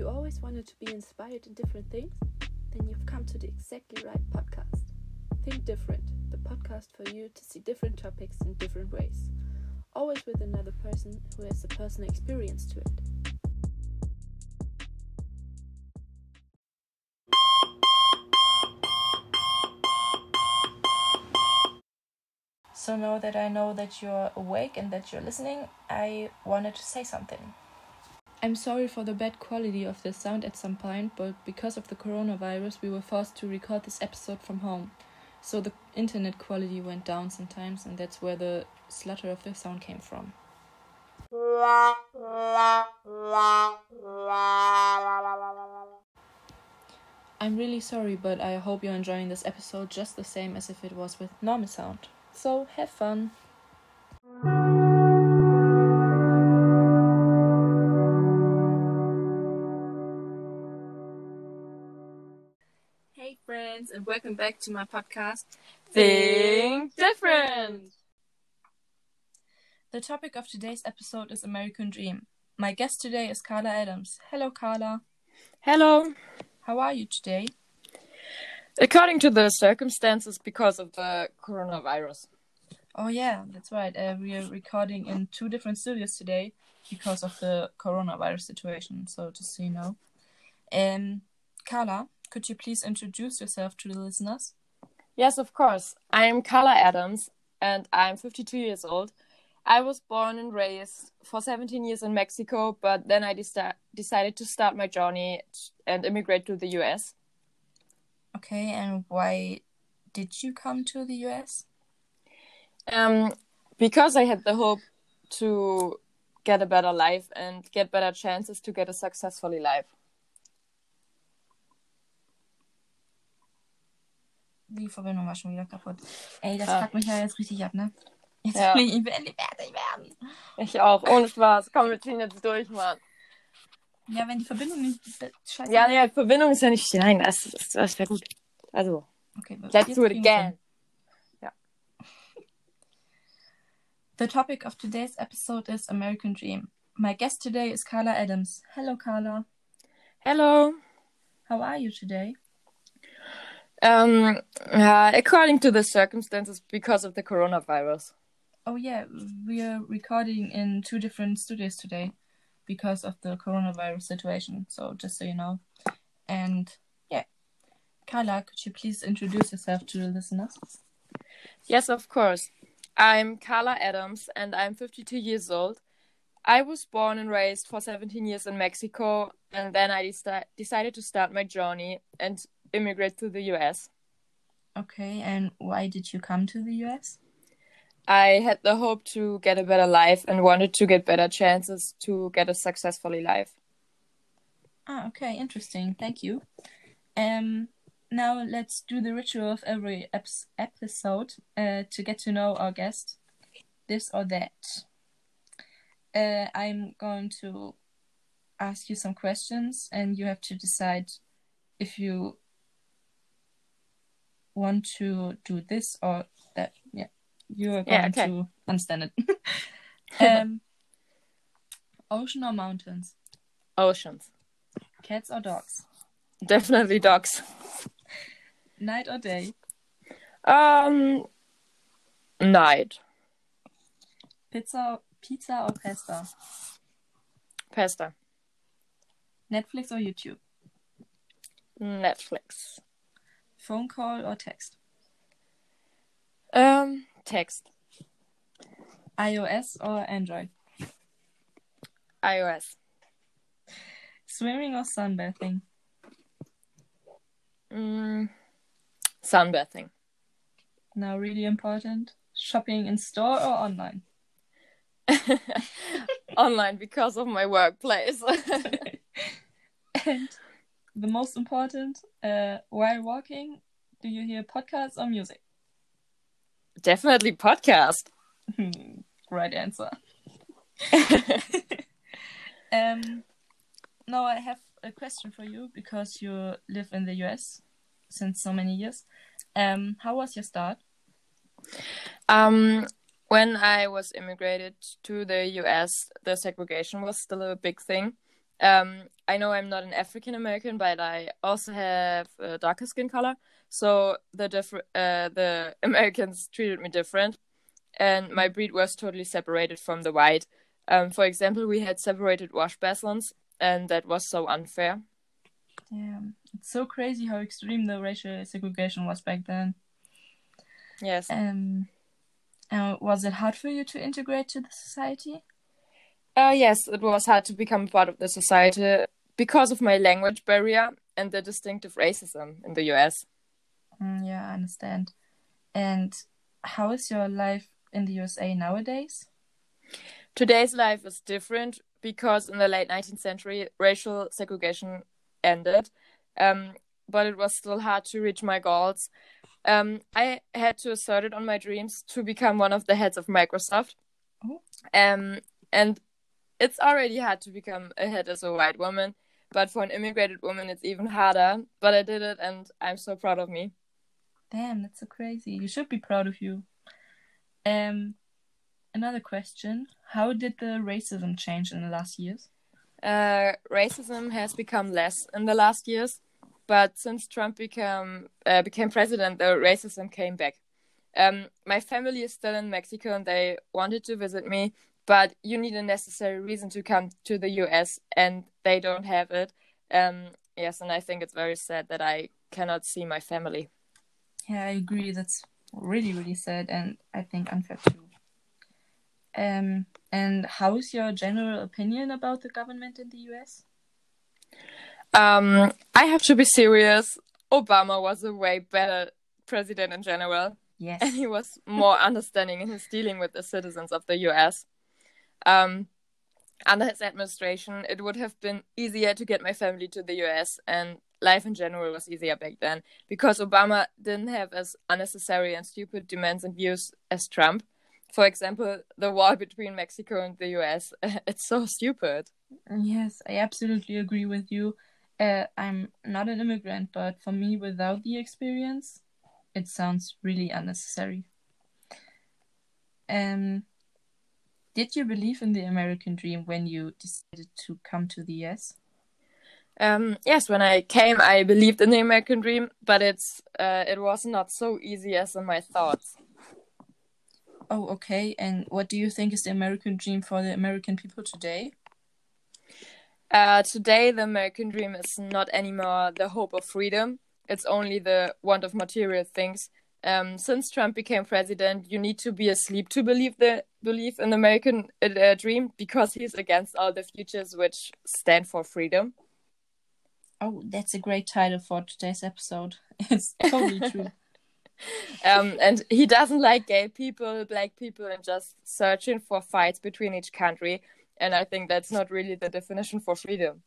you always wanted to be inspired in different things? Then you've come to the exactly right podcast. Think Different, the podcast for you to see different topics in different ways. Always with another person who has a personal experience to it. So now that I know that you're awake and that you're listening, I wanted to say something. I'm sorry for the bad quality of the sound at some point, but because of the coronavirus, we were forced to record this episode from home. So the internet quality went down sometimes, and that's where the slutter of the sound came from. I'm really sorry, but I hope you're enjoying this episode just the same as if it was with normal sound. So have fun! Friends, and welcome back to my podcast. Think different. The topic of today's episode is American Dream. My guest today is Carla Adams. Hello, Carla. Hello. How are you today? According to the circumstances, because of the coronavirus. Oh yeah, that's right. Uh, we are recording in two different studios today because of the coronavirus situation. So just so you know, um, Carla, could you please introduce yourself to the listeners? Yes, of course. I'm Carla Adams, and I'm 52 years old. I was born and raised for 17 years in Mexico, but then I de- decided to start my journey and immigrate to the US. Okay, and why did you come to the US? Um, because I had the hope to get a better life and get better chances to get a successfully life. Die Verbindung war schon wieder kaputt. Ey, das Ah. fuckt mich ja jetzt richtig ab, ne? Jetzt Ja. will ich, ich will endlich fertig werden. Ich auch, ohne Spaß. Komm, wir ziehen jetzt durch, Mann. Ja, wenn die Verbindung nicht scheiße Ja, nee, Verbindung ist ja nicht. Nein, das, das, das wäre gut. Also, Okay, let's do it again. The topic of today's episode is American Dream. My guest today is Carla Adams. Hello, Carla. Hello. How are you today? Um, uh, according to the circumstances, because of the coronavirus. Oh, yeah, we are recording in two different studios today because of the coronavirus situation. So, just so you know. And yeah, Carla, could you please introduce yourself to the listeners? Yes, of course. I'm Carla Adams, and I'm 52 years old. I was born and raised for 17 years in Mexico, and then I deci- decided to start my journey and immigrate to the US. Okay, and why did you come to the US? I had the hope to get a better life and wanted to get better chances to get a successfully life. Ah, okay, interesting. Thank you. Um, now let's do the ritual of every eps- episode uh, to get to know our guest, this or that. Uh, I'm going to ask you some questions, and you have to decide if you want to do this or that. Yeah, you are going Yeah, okay. to understand it. um, ocean or mountains? Oceans. Cats or dogs? Definitely dogs. Night or day? Um, night. Pizza, pizza or pasta? Pasta. Netflix or YouTube? Netflix. Phone call or text? Um, text. iOS or Android? iOS. Swimming or sunbathing? Mm, sunbathing. Now, really important. Shopping in store or online? Online because of my workplace. And the most important, uh, while walking, do you hear podcasts or music? Definitely podcast. right answer. Um, now I have a question for you because you live in the US since so many years. Um, how was your start? Um, when I was immigrated to the US, the segregation was still a big thing. Um, I know I'm not an African American, but I also have a darker skin color. So the different uh, the Americans treated me different, and my breed was totally separated from the white. Um, for example, we had separated wash basins, and that was so unfair. Damn, it's so crazy how extreme the racial segregation was back then. Yes. Um, uh, was it hard for you to integrate to the society? Uh, yes, it was hard to become part of the society because of my language barrier and the distinctive racism in the US. Mm, yeah, I understand. And how is your life in the USA nowadays? Today's life is different because in the late 19th century, racial segregation ended, um, but it was still hard to reach my goals. Um, I had to assert it on my dreams to become one of the heads of Microsoft. Oh. Um, and it's already hard to become a head as a white woman, but for an immigrated woman, it's even harder. But I did it, and I'm so proud of me. Damn, that's so crazy. You should be proud of you. Um, another question: How did the racism change in the last years? Uh, racism has become less in the last years, but since Trump became uh, became president, the racism came back. Um, my family is still in Mexico, and they wanted to visit me, but you need a necessary reason to come to the US, and they don't have it. Um, yes, and I think it's very sad that I cannot see my family. Yeah, I agree. That's really, really sad, and I think unfair too. Um, and how is your general opinion about the government in the US? Um, I have to be serious. Obama was a way better president in general. Yes. And he was more understanding in his dealing with the citizens of the US. Um, under his administration, it would have been easier to get my family to the US, and life in general was easier back then because Obama didn't have as unnecessary and stupid demands and views as Trump. For example, the wall between Mexico and the US. It's so stupid. Yes, I absolutely agree with you. Uh, I'm not an immigrant, but for me, without the experience, it sounds really unnecessary. Um, did you believe in the American dream when you decided to come to the US? Um, yes, when I came, I believed in the American dream, but it's uh, it was not so easy as in my thoughts. Oh, okay. And what do you think is the American dream for the American people today? Uh, today, the American dream is not anymore the hope of freedom. It's only the want of material things. Um, since Trump became president, you need to be asleep to believe the believe in the American uh, dream because he's against all the futures which stand for freedom. Oh, that's a great title for today's episode. It's totally true. um, and he doesn't like gay people, black people, and just searching for fights between each country. And I think that's not really the definition for freedom.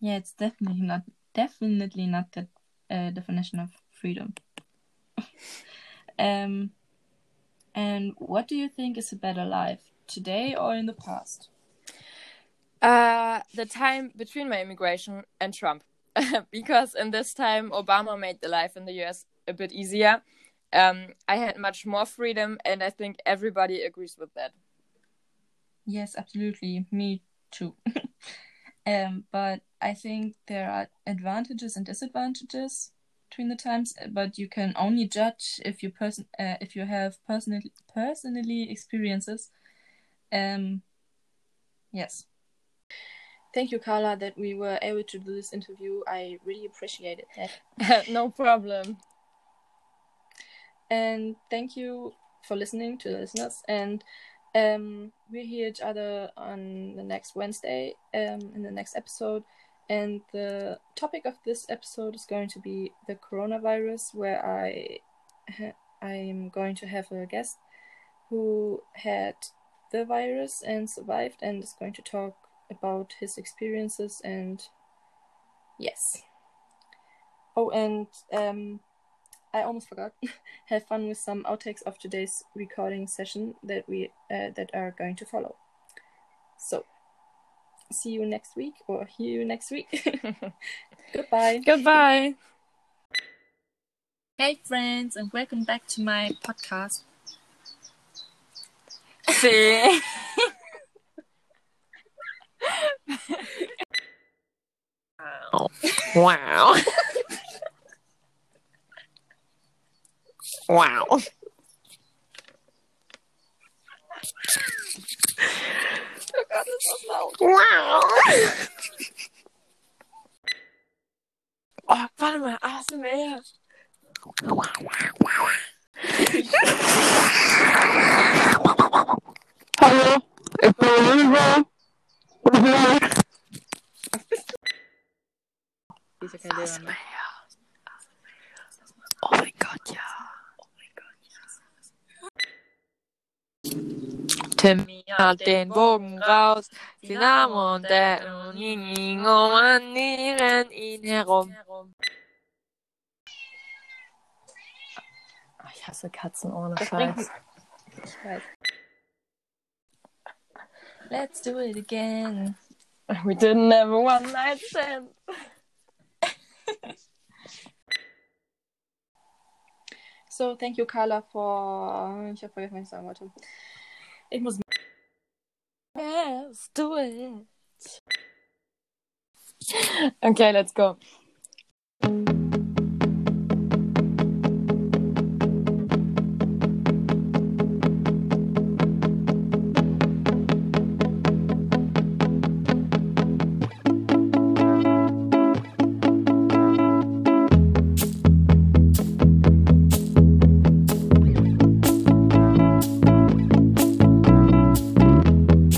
Yeah, it's definitely not definitely not the uh, definition of freedom. um, and what do you think is a better life, today or in the past? Uh, the time between my immigration and Trump. because in this time, Obama made the life in the US a bit easier. Um, I had much more freedom, and I think everybody agrees with that. Yes, absolutely. Me too. um, but I think there are advantages and disadvantages between the times, but you can only judge if you person uh, if you have personally personally experiences. Um, yes. Thank you, Carla, that we were able to do this interview. I really appreciated that. no problem. And thank you for listening to the listeners. And um, we hear each other on the next Wednesday um, in the next episode. And the topic of this episode is going to be the coronavirus, where I I am going to have a guest who had the virus and survived and is going to talk about his experiences and yes. Oh, and um, I almost forgot. have fun with some outtakes of today's recording session that we uh, that are going to follow. So, see you next week or hear you next week. Goodbye. Goodbye. Hey friends, and welcome back to my podcast. See. Wow. Wow. wow. Oh Gott, ist das laut. Wow. Oh, warte mal, ASMR. Hallo, ich bin Oliver. Die ist ja kein Lehrer, ne? Oh mein Gott, ja. Timmy hat den Bogen raus, die Namen und der Ingo manieren ihn herum. Ich hasse Katzen ohne Scheiß. bringt- Ich weiß. Let's do it again. We didn't have a one night stand. So, thank you, Carla, for. Ich habe vergessen, was ich sagen wollte. Ich muss. Let's do it. Okay, let's go.